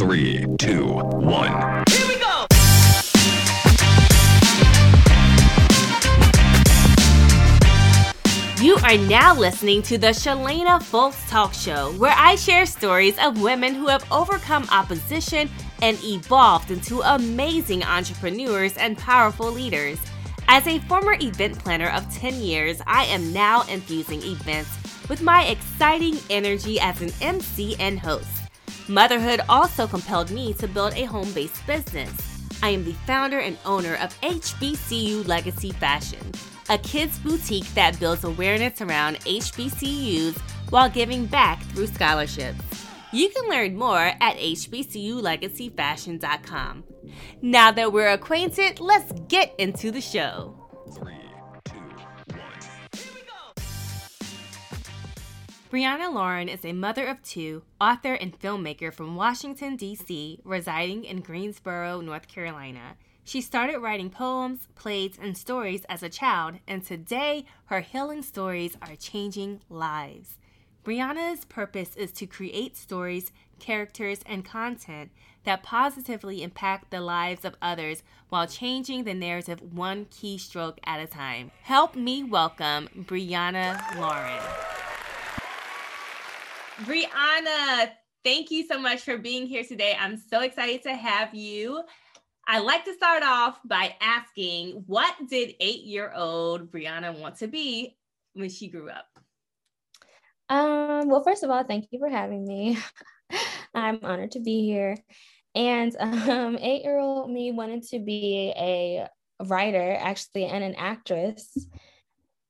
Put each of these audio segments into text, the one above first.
Three, two, one. Here we go. You are now listening to the Shalana Fultz Talk Show, where I share stories of women who have overcome opposition and evolved into amazing entrepreneurs and powerful leaders. As a former event planner of 10 years, I am now infusing events with my exciting energy as an MC and host. Motherhood also compelled me to build a home based business. I am the founder and owner of HBCU Legacy Fashion, a kids boutique that builds awareness around HBCUs while giving back through scholarships. You can learn more at hbculegacyfashion.com. Now that we're acquainted, let's get into the show. Brianna Laren is a mother of two, author, and filmmaker from Washington, D.C., residing in Greensboro, North Carolina. She started writing poems, plays, and stories as a child, and today her healing stories are changing lives. Brianna's purpose is to create stories, characters, and content that positively impact the lives of others while changing the narrative one keystroke at a time. Help me welcome Brianna Laren. Brianna, thank you so much for being here today. I'm so excited to have you. I'd like to start off by asking, what did eight year old Brianna want to be when she grew up? Um, well, first of all, thank you for having me. I'm honored to be here. And um, eight year old me wanted to be a writer, actually, and an actress.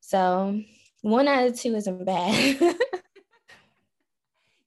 So one out of two isn't bad.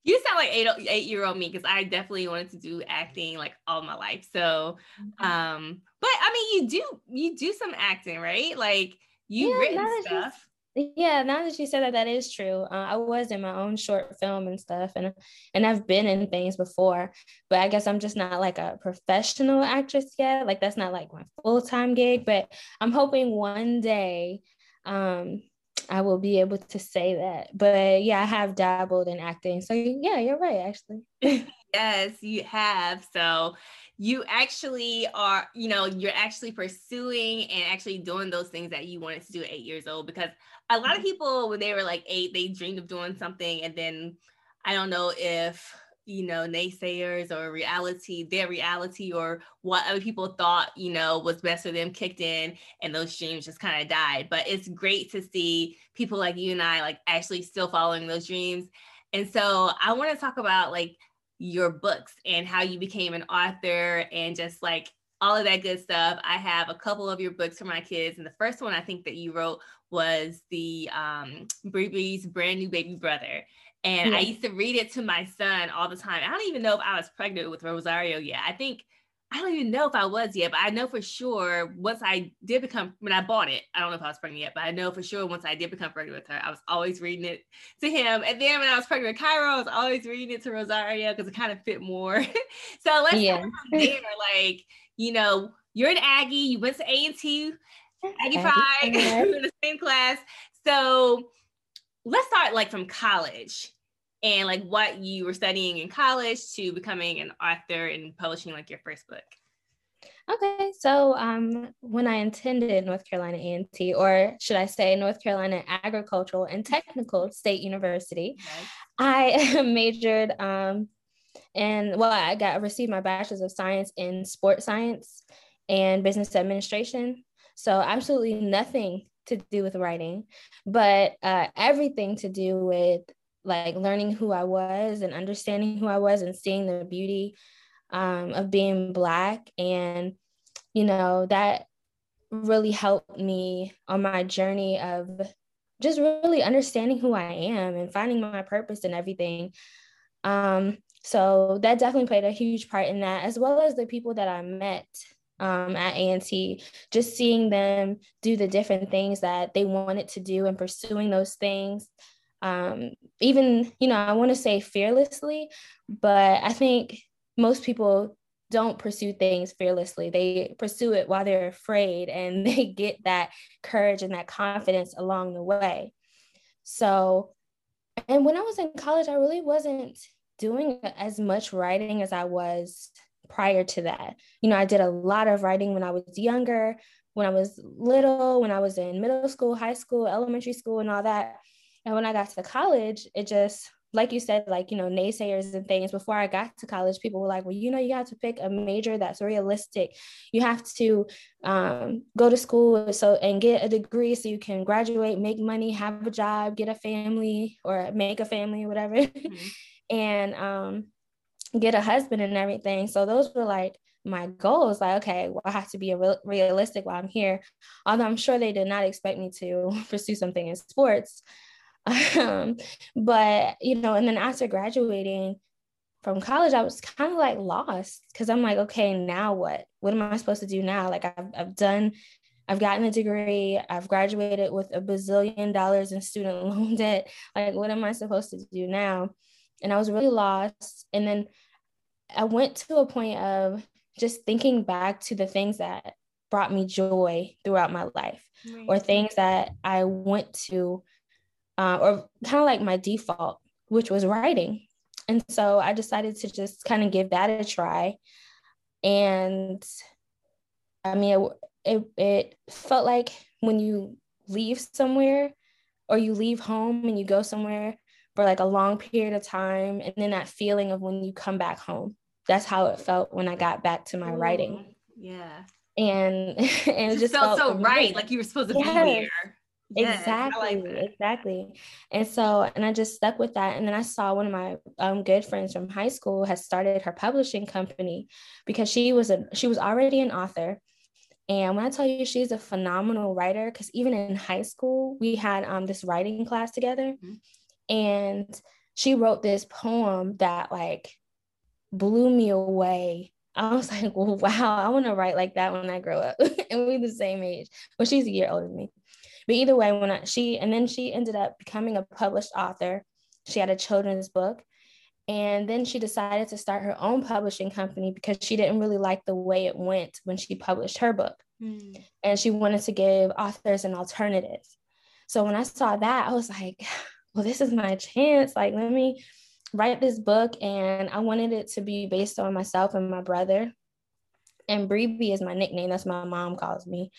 You sound like eight eight year old me because I definitely wanted to do acting like all my life. So, Mm-hmm. um, but I mean, you do you do some acting, right? Like you've Yeah, written you- stuff. yeah, now that you said that, that is true. Uh, I was in my own short film and stuff, and and I've been in things before, but I guess I'm just not like a professional actress yet. Like that's not like my full time gig, but I'm hoping one day, um, I will be able to say that. But yeah, I have dabbled in acting, so yeah, you're right, actually. Yes, you have. So you actually are, you know, you're actually pursuing and actually doing those things that you wanted to do at eight years old. Because a lot Mm-hmm. of people, when they were like eight, they dreamed of doing something. And then I don't know if, you know, naysayers or reality, their reality or what other people thought, you know, was best for them kicked in and those dreams just kind of died. But it's great to see people like you and I like actually still following those dreams. And so I want to talk about like your books and how you became an author and just like all of that good stuff. I have a couple of your books for my kids. And the first one I think that you wrote was the um Bree Bree's brand new baby brother. And I used to read it to my son all the time. I don't even know if I was pregnant with Rosario yet. I think I don't even know if I was yet, but I know for sure once I did become when I bought it, I don't know if I was pregnant yet, but I know for sure once I did become pregnant with her, I was always reading it to him. And then when I was pregnant with Cairo, I was always reading it to Rosario because it kind of fit more. so let's Yeah. start from there. Like, you know, you're an Aggie, you went to A&T, Aggie Pride, Pride. in the same class. So let's start like from college and like what you were studying in college to becoming an author and publishing like your first book. Okay, so um, when I attended North Carolina A&T, or should I say North Carolina Agricultural and Technical State University, I majored um, in well, I got received my bachelor's of science in sports science and business administration. So absolutely nothing to do with writing, but uh, everything to do with like learning who I was and understanding who I was and seeing the beauty um, of being Black. And, you know, that really helped me on my journey of just really understanding who I am and finding my purpose and everything. Um, so that definitely played a huge part in that, as well as the people that I met um, at A&T, just seeing them do the different things that they wanted to do and pursuing those things. Um, even, you know, I want to say fearlessly, but I think most people don't pursue things fearlessly. They pursue it while they're afraid and they get that courage and that confidence along the way. So, and when I was in college, I really wasn't doing as much writing as I was prior to that. You know, I did a lot of writing when I was younger, when I was little, when I was in middle school, high school, elementary school, and all that. And when I got to college, it just, like you said, like, you know, naysayers and things. Before I got to college, people were like, well, you know, you have to pick a major that's realistic. You have to um, go to school so and get a degree so you can graduate, make money, have a job, get a family or make a family, or whatever. Mm-hmm. and um, get a husband and everything. So those were like my goals. Like, okay, well, I have to be real, realistic while I'm here. Although I'm sure they did not expect me to pursue something in sports. Um, but you know, and then after graduating from college, I was kind of like lost because I'm like, okay, now what? What am I supposed to do now? Like I've I've done I've gotten a degree. I've graduated with a bazillion dollars in student loan debt. Like, what am I supposed to do now? And I was really lost. And then I went to a point of just thinking back to the things that brought me joy throughout my life right. or things that I went to, uh, or kind of like my default, which was writing. And so I decided to just kind of give that a try. And I mean, it, it, it felt like when you leave somewhere or you leave home and you go somewhere for like a long period of time, and then that feeling of when you come back home that's how it felt when I got back to my Ooh, writing. Yeah. And, and it, just, just felt, felt so right, like you were supposed to yes. be here. Yes, exactly like exactly and so and i just stuck with that and then i saw one of my um, good friends from high school has started her publishing company because she was a she was already an author and when i tell you she's a phenomenal writer because even in high school we had um, this writing class together mm-hmm. And she wrote this poem that like blew me away. I was like, well, wow, I want to write like that when I grow up. and we're the same age. Well, she's a year older than me. But either way, when I, she, and then she ended up becoming a published author. She had a children's book. And then she decided to start her own publishing company because she didn't really like the way it went when she published her book. Mm. And she wanted to give authors an alternative. So when I saw that, I was like, well, this is my chance. Like, let me write this book and I wanted it to be based on myself and my brother. And Breeby is my nickname. That's my mom calls me.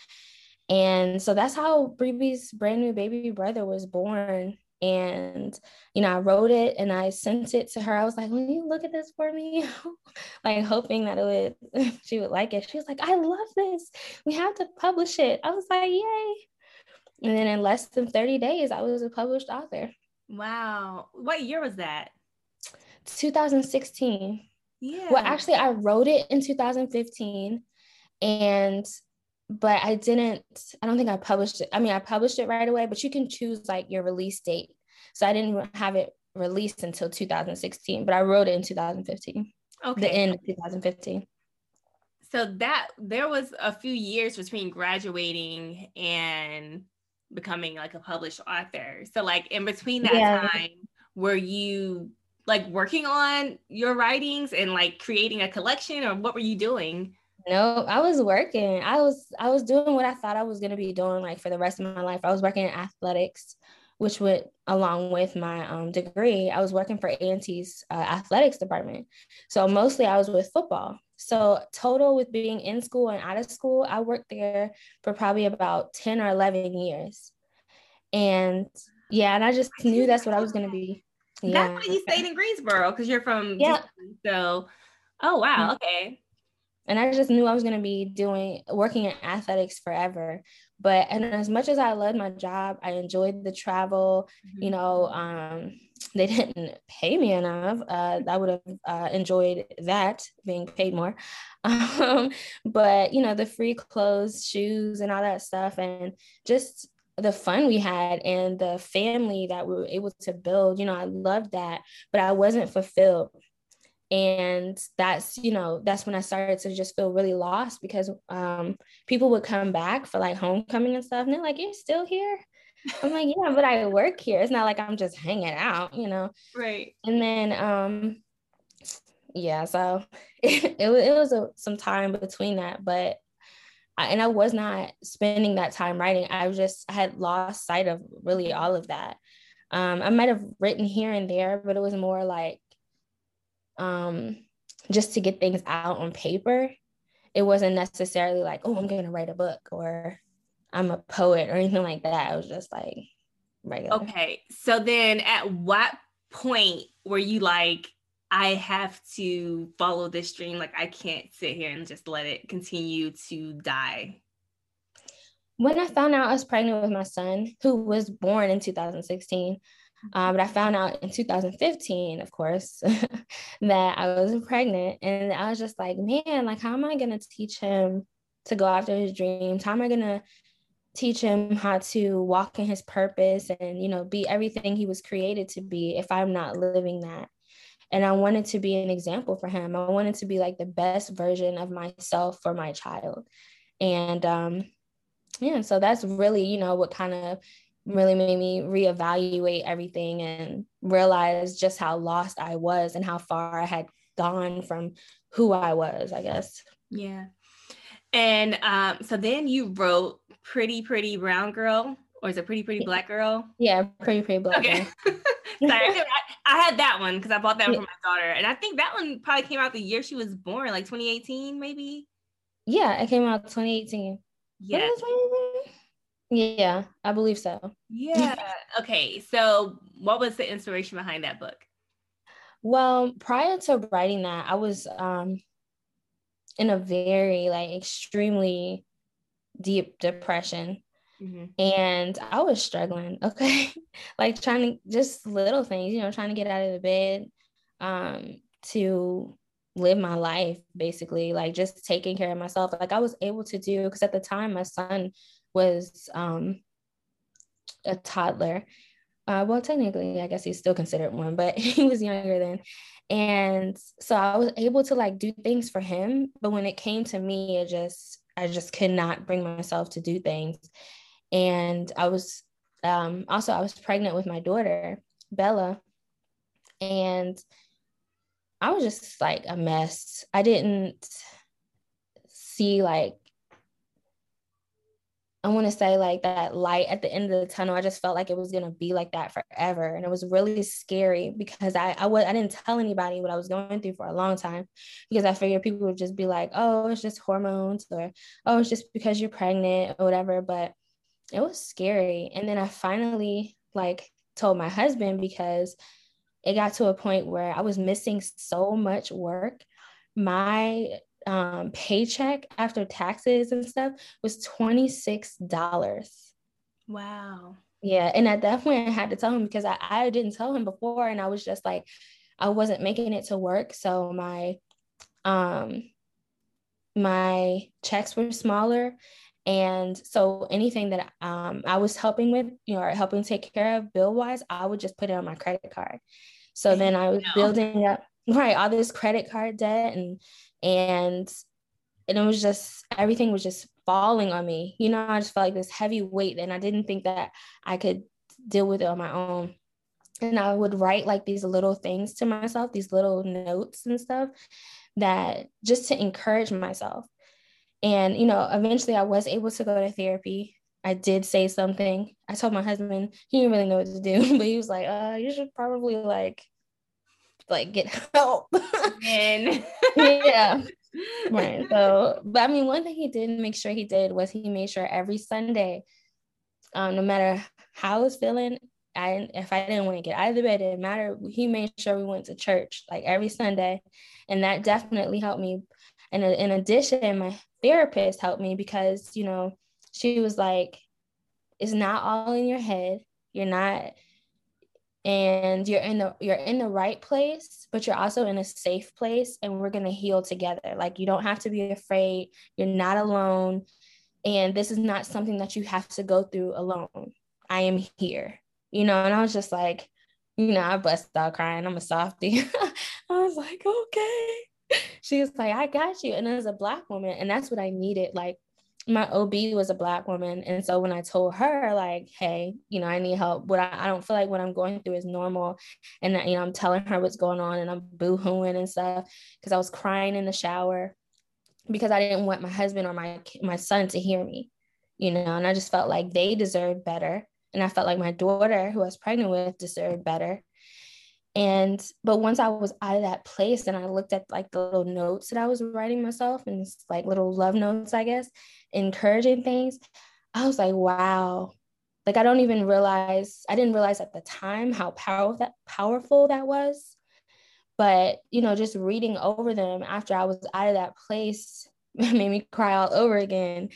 And so that's how Breeby's brand new baby brother was born. And, you know, I wrote it and I sent it to her. I was like, will you look at this for me? like hoping that it would, she would like it. She was like, I love this. We have to publish it. I was like, yay. And then in less than 30 days, I was a published author. Wow. What year was that? 2016. Yeah. Well, actually, I wrote it in 2015, and but I didn't. I don't think I published it. I mean, I published it right away, but you can choose like your release date. So I didn't have it released until 2016, but I wrote it in 2015. Okay. The end of 2015. So that there was a few years between graduating and becoming like a published author. So like in between that yeah. time, were you like working on your writings and like creating a collection or what were you doing? No, I was working. I was I was doing what I thought I was going to be doing like for the rest of my life. I was working in athletics, which went along with my um, degree. I was working for A&T's uh, athletics department. So mostly I was with football. So total with being in school and out of school, I worked there for probably about 10 or 11 years. And yeah, and I just knew that's what I was going to be yeah. That's why you stayed in Greensboro because you're from yeah. So, oh wow, mm-hmm. okay. And I just knew I was going to be doing working in athletics forever. But and as much as I loved my job, I enjoyed the travel. Mm-hmm. You know, um, they didn't pay me enough. Uh, I would have uh, enjoyed that being paid more. Um, but you know, the free clothes, shoes, and all that stuff, and just the fun we had and the family that we were able to build you know i loved that but i wasn't fulfilled and that's you know that's when i started to just feel really lost because um, people would come back for like homecoming and stuff and they're like you're still here i'm like yeah but i work here it's not like i'm just hanging out you know right and then um yeah so it, it, it was a, some time between that but I, and I was not spending that time writing. I was just I had lost sight of really all of that. Um, I might have written here and there, but it was more like um, just to get things out on paper. It wasn't necessarily like, oh, I'm going to write a book or I'm a poet or anything like that. I was just like regular. Okay. So then at what point were you like, I have to follow this dream? Like, I can't sit here and just let it continue to die. When I found out I was pregnant with my son, who was born in 2016, um, but I found out in 2015, of course, that I was pregnant. And I was just like, man, like, how am I going to teach him to go after his dreams? How am I going to teach him how to walk in his purpose and, you know, be everything he was created to be if I'm not living that? And I wanted to be an example for him. I wanted to be like the best version of myself for my child. And um, yeah, so that's really, you know, what kind of really made me reevaluate everything and realize just how lost I was and how far I had gone from who I was, I guess. Yeah. And um, so then you wrote Pretty Pretty Brown Girl, or is it Pretty Pretty Black Girl? Yeah, Pretty Pretty Black okay. Girl. Sorry, I, I, had that one because I bought that one yeah. for my daughter. And I think that one probably came out the year she was born, like 2018, maybe. Yeah, it came out 2018. Yeah. Yeah, I believe so. Yeah. okay. So, what was the inspiration behind that book? Well, prior to writing that, I was um in a very like extremely deep depression. Mm-hmm. And I was struggling, okay? like trying to just little things, you know, trying to get out of the bed um to live my life basically, like just taking care of myself. Like I was able to do because at the time my son was um, a toddler. Uh, well, technically, I guess he's still considered one, but he was younger then. And so I was able to like do things for him. But when it came to me, it just, I just could not bring myself to do things. And I was um, also, I was pregnant with my daughter, Bella. And I was just like a mess. I didn't see like I want to say like that light at the end of the tunnel. I just felt like it was gonna be like that forever, and it was really scary because I I was I didn't tell anybody what I was going through for a long time because I figured people would just be like, oh, it's just hormones or oh, it's just because you're pregnant or whatever. But it was scary, and then I finally like told my husband because it got to a point where I was missing so much work. My um, paycheck after taxes and stuff was $26. Wow. Yeah. And at that point, I had to tell him because I, I didn't tell him before. And I was just like, I wasn't making it to work. So my, um, my checks were smaller. And so anything that um, I was helping with, you know, or helping take care of bill wise, I would just put it on my credit card. So then I was building up right all this credit card debt and and and it was just everything was just falling on me. You know i just felt like this heavy weight and i didn't think that i could deal with it on my own. And i would write like these little things to myself these little notes and stuff that just to encourage myself. And you know eventually i was able to go to therapy. I did say something. I told my husband he didn't really know what to do but he was like uh you should probably like like get help. And yeah. Right. So, but I mean, one thing he did make sure he did was he made sure every Sunday, um, no matter how I was feeling, I if I didn't want to get out of the bed, it didn't matter. He made sure we went to church like every Sunday, and that definitely helped me. And in addition, my therapist helped me because you know she was like, "It's not all in your head. You're not and you're in the you're in the right place but you're also in a safe place and we're going to heal together. Like you don't have to be afraid. You're not alone. And this is not something that you have to go through alone. I am here. You know and i was just like you know i busted out crying. I'm a softie. I was like okay. She was like i got you. And as a black woman and that's what i needed like my OB was a black woman. And so when I told her, like, hey, you know, I need help, what I, I don't feel like what I'm going through is normal. And that, you know, I'm telling her what's going on and I'm boo-hooing and stuff because I was crying in the shower because I didn't want my husband or my my son to hear me, you know, and I just felt like they deserved better. And I felt like my daughter, who I was pregnant with, deserved better. And but once I was out of that place and I looked at like the little notes that I was writing myself and like little love notes, I guess, encouraging things, I was like, wow. Like I don't even realize, I didn't realize at the time how powerful that powerful that was. But you know, just reading over them after I was out of that place made me cry all over again.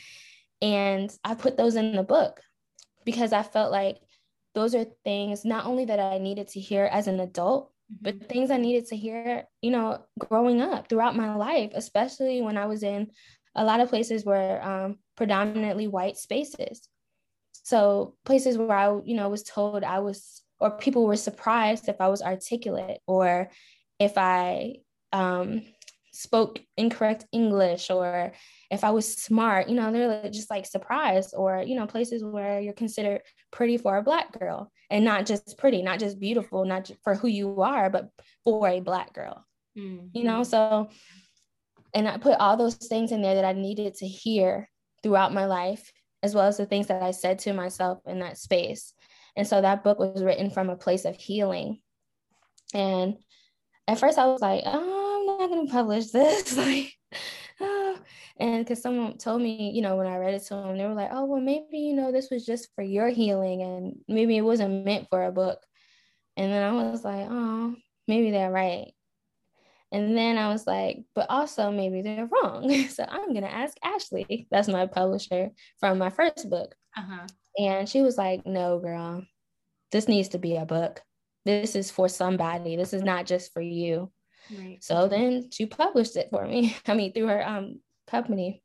And I put those in the book because I felt like those are things not only that I needed to hear as an adult, but mm-hmm. things I needed to hear, you know, growing up throughout my life, especially when I was in a lot of places where um, predominantly white spaces. So places where I, you know, was told I was, or people were surprised if I was articulate or if I um, spoke incorrect English or if I was smart, you know, they're just like surprised or, you know, places where you're considered pretty for a black girl and not just pretty, not just beautiful, not just for who you are, but for a black girl, mm-hmm. you know? So, and I put all those things in there that I needed to hear throughout my life, as well as the things that I said to myself in that space. And so that book was written from a place of healing. And at first I was like, oh, not going to publish this. like, oh. And because someone told me, you know, when I read it to them, they were like, oh, well, maybe, you know, this was just for your healing and maybe it wasn't meant for a book. And then I was like, oh, maybe they're right. And then I was like, but also maybe they're wrong. so I'm going to ask Ashley, that's my publisher from my first book. Uh-huh. And she was like, no, girl, this needs to be a book. This is for somebody. This is not just for you. Right. So then she published it for me. I mean, through her um company.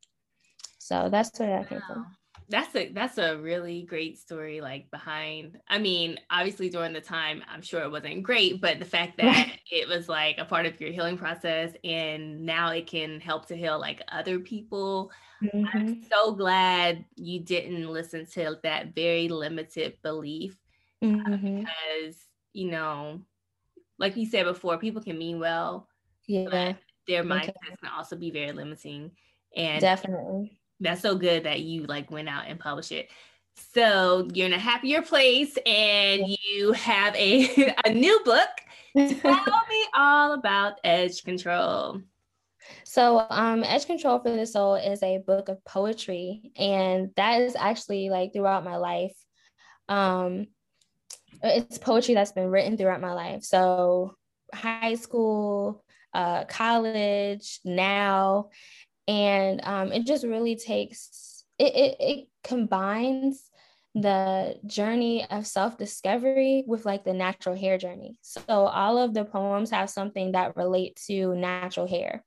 So that's where that wow. came from. That's a that's a really great story. Like behind, I mean, obviously during the time, I'm sure it wasn't great, but the fact that it was like a part of your healing process, and now it can help to heal like other people. Mm-hmm. I'm so glad you didn't listen to that very limited belief uh, mm-hmm. uh, because you know like you said before, people can mean well. Yeah. their mindset okay. can also be very limiting. And definitely. That's so good that you like went out and published it. So you're in a happier place and you have a, a new book. Tell me all about Edge Control. So, um, Edge Control for the Soul is a book of poetry, and that is actually like throughout my life. Um, it's poetry that's been written throughout my life. So high school, uh, college, now, and um, it just really takes it, it, it combines the journey of self-discovery with like the natural hair journey. So all of the poems have something that relate to natural hair,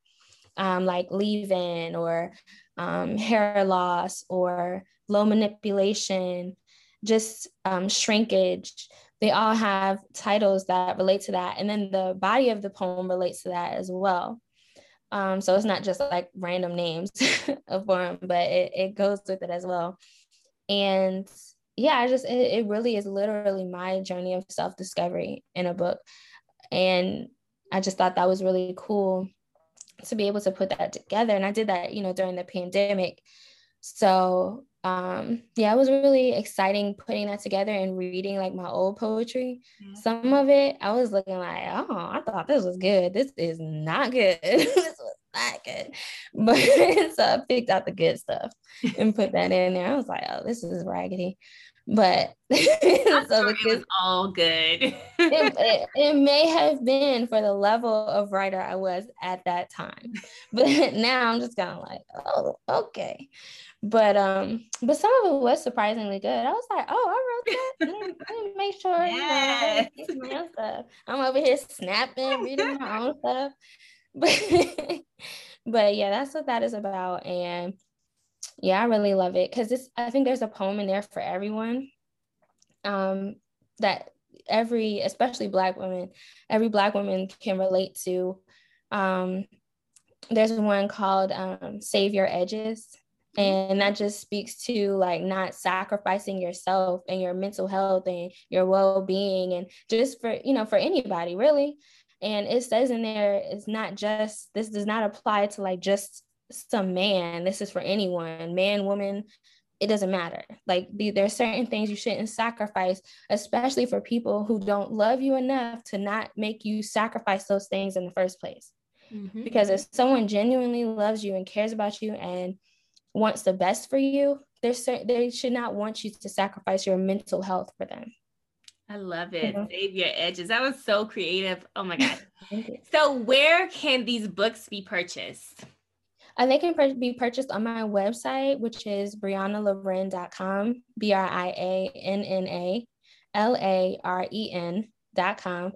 um, like leave-in or um, hair loss or low manipulation, just um, shrinkage, they all have titles that relate to that. And then the body of the poem relates to that as well. Um, so it's not just like random names of poem, but it, it goes with it as well. And yeah, I just, it, it really is literally my journey of self discovery in a book. And I just thought that was really cool to be able to put that together. And I did that, you know, during the pandemic. So um yeah it was really exciting putting that together and reading like my old poetry. Mm-hmm. some of it i was looking like oh i thought this was good. This is not good. This was not good. But so i picked out the good stuff and put that in there. I was like oh this is raggedy. But so the kids, all good. It, it, it may have been for the level of writer i was at that time. But now i'm just kind of like oh okay but um, but some of it was surprisingly good. I was like, oh, I wrote that. Let me, let me make sure yes. you know, my stuff. I'm over here snapping, reading my own stuff. But but yeah, that's what that is about. And yeah, I really love it because this I think there's a poem in there for everyone. Um, that every, especially black women, every black woman can relate to. Um, there's one called um, Save Your Edges and that just speaks to like not sacrificing yourself and your mental health and your well-being and just for you know for anybody really and it says in there it's not just this does not apply to like just some man this is for anyone man woman it doesn't matter. Like the, there are certain things you shouldn't sacrifice, especially for people who don't love you enough to not make you sacrifice those things in the first place. Mm-hmm. Because if someone genuinely loves you and cares about you and wants the best for you, they're they should not want you to sacrifice your mental health for them. I love it. Mm-hmm. Save your edges. That was so creative. Oh my God. so, where can these books be purchased? Uh, they can be purchased on my website, which is briannalaren.com, B R I A N N A L A R E N.com.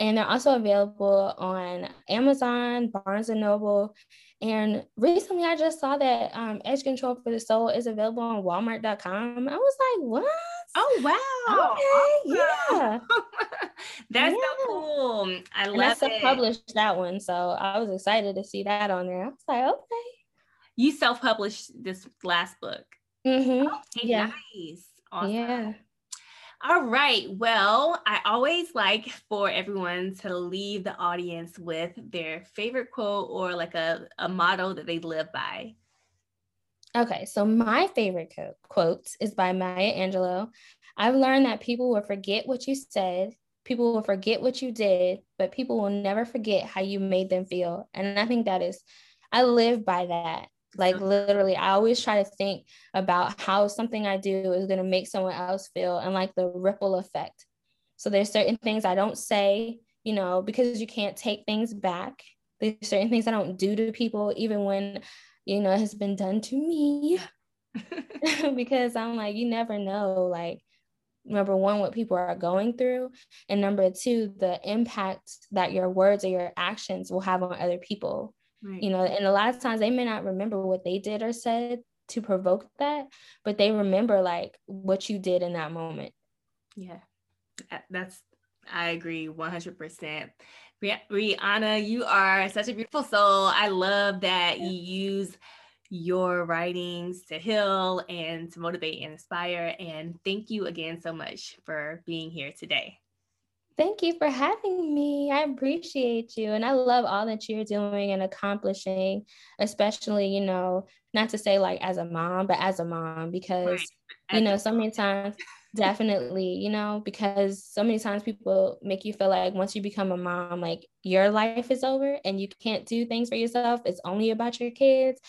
And they're also available on Amazon, Barnes and Noble. And recently I just saw that um, Edge Control for the Soul is available on Walmart.com. I was like, what? Oh, wow. Okay. Yeah. That's yeah. so cool. I love and I self-published that one. So I was excited to see that on there. I was like, okay. You self-published this last book. Mm-hmm. Okay, yeah. Nice. Awesome. Yeah. All right. Well, I always like for everyone to leave the audience with their favorite quote or like a, a motto that they live by. Okay. So, my favorite co- quote is by Maya Angelou. I've learned that people will forget what you said, people will forget what you did, but people will never forget how you made them feel. And I think that is, I live by that. Like literally, I always try to think about how something I do is going to make someone else feel and like the ripple effect. So there's certain things I don't say, you know, because you can't take things back. There's certain things I don't do to people, even when, you know, it has been done to me. because I'm like, you never know, like, number one, what people are going through. And number two, the impact that your words or your actions will have on other people. Right. You know, and a lot of times they may not remember what they did or said to provoke that, but they remember like what you did in that moment. Yeah, that's, I agree 100%. Brianna, you are such a beautiful soul. I love that you use your writings to heal and to motivate and inspire. And thank you again so much for being here today. Thank you for having me. I appreciate you. And I love all that you're doing and accomplishing, especially, you know, not to say like as a mom, but as a mom, because, right. you know, so many times, definitely, you know, because so many times people make you feel like once you become a mom, like your life is over and you can't do things for yourself. It's only about your kids.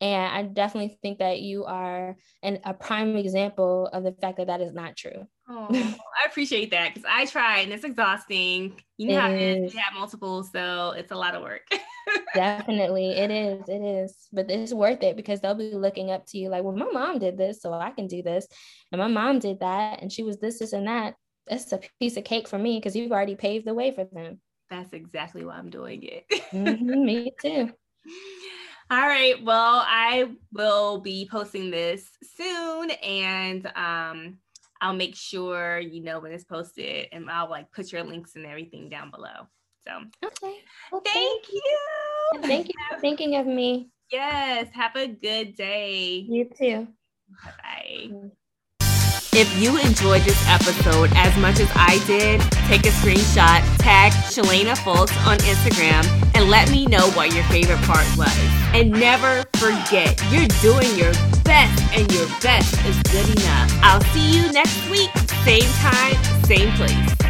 And I definitely think that you are an, a prime example of the fact that that is not true. Oh, I appreciate that because I try and it's exhausting. You know it how it is. You have multiple, so it's a lot of work. Definitely, it is. It is, but it's worth it because they'll be looking up to you like, "Well, my mom did this, so I can do this," and my mom did that, and she was this, this, and that. That's a piece of cake for me because you've already paved the way for them. That's exactly why I'm doing it. mm-hmm, me too. All right. Well, I will be posting this soon and um, I'll make sure you know when it's posted and I'll like put your links and everything down below. So, okay. Well, thank, thank you. Thank you for thinking of me. Yes. Have a good day. You too. Bye bye. If you enjoyed this episode as much as I did, take a screenshot, tag Shalana Fultz on Instagram, and let me know what your favorite part was. And never forget, you're doing your best, and your best is good enough. I'll see you next week, same time, same place.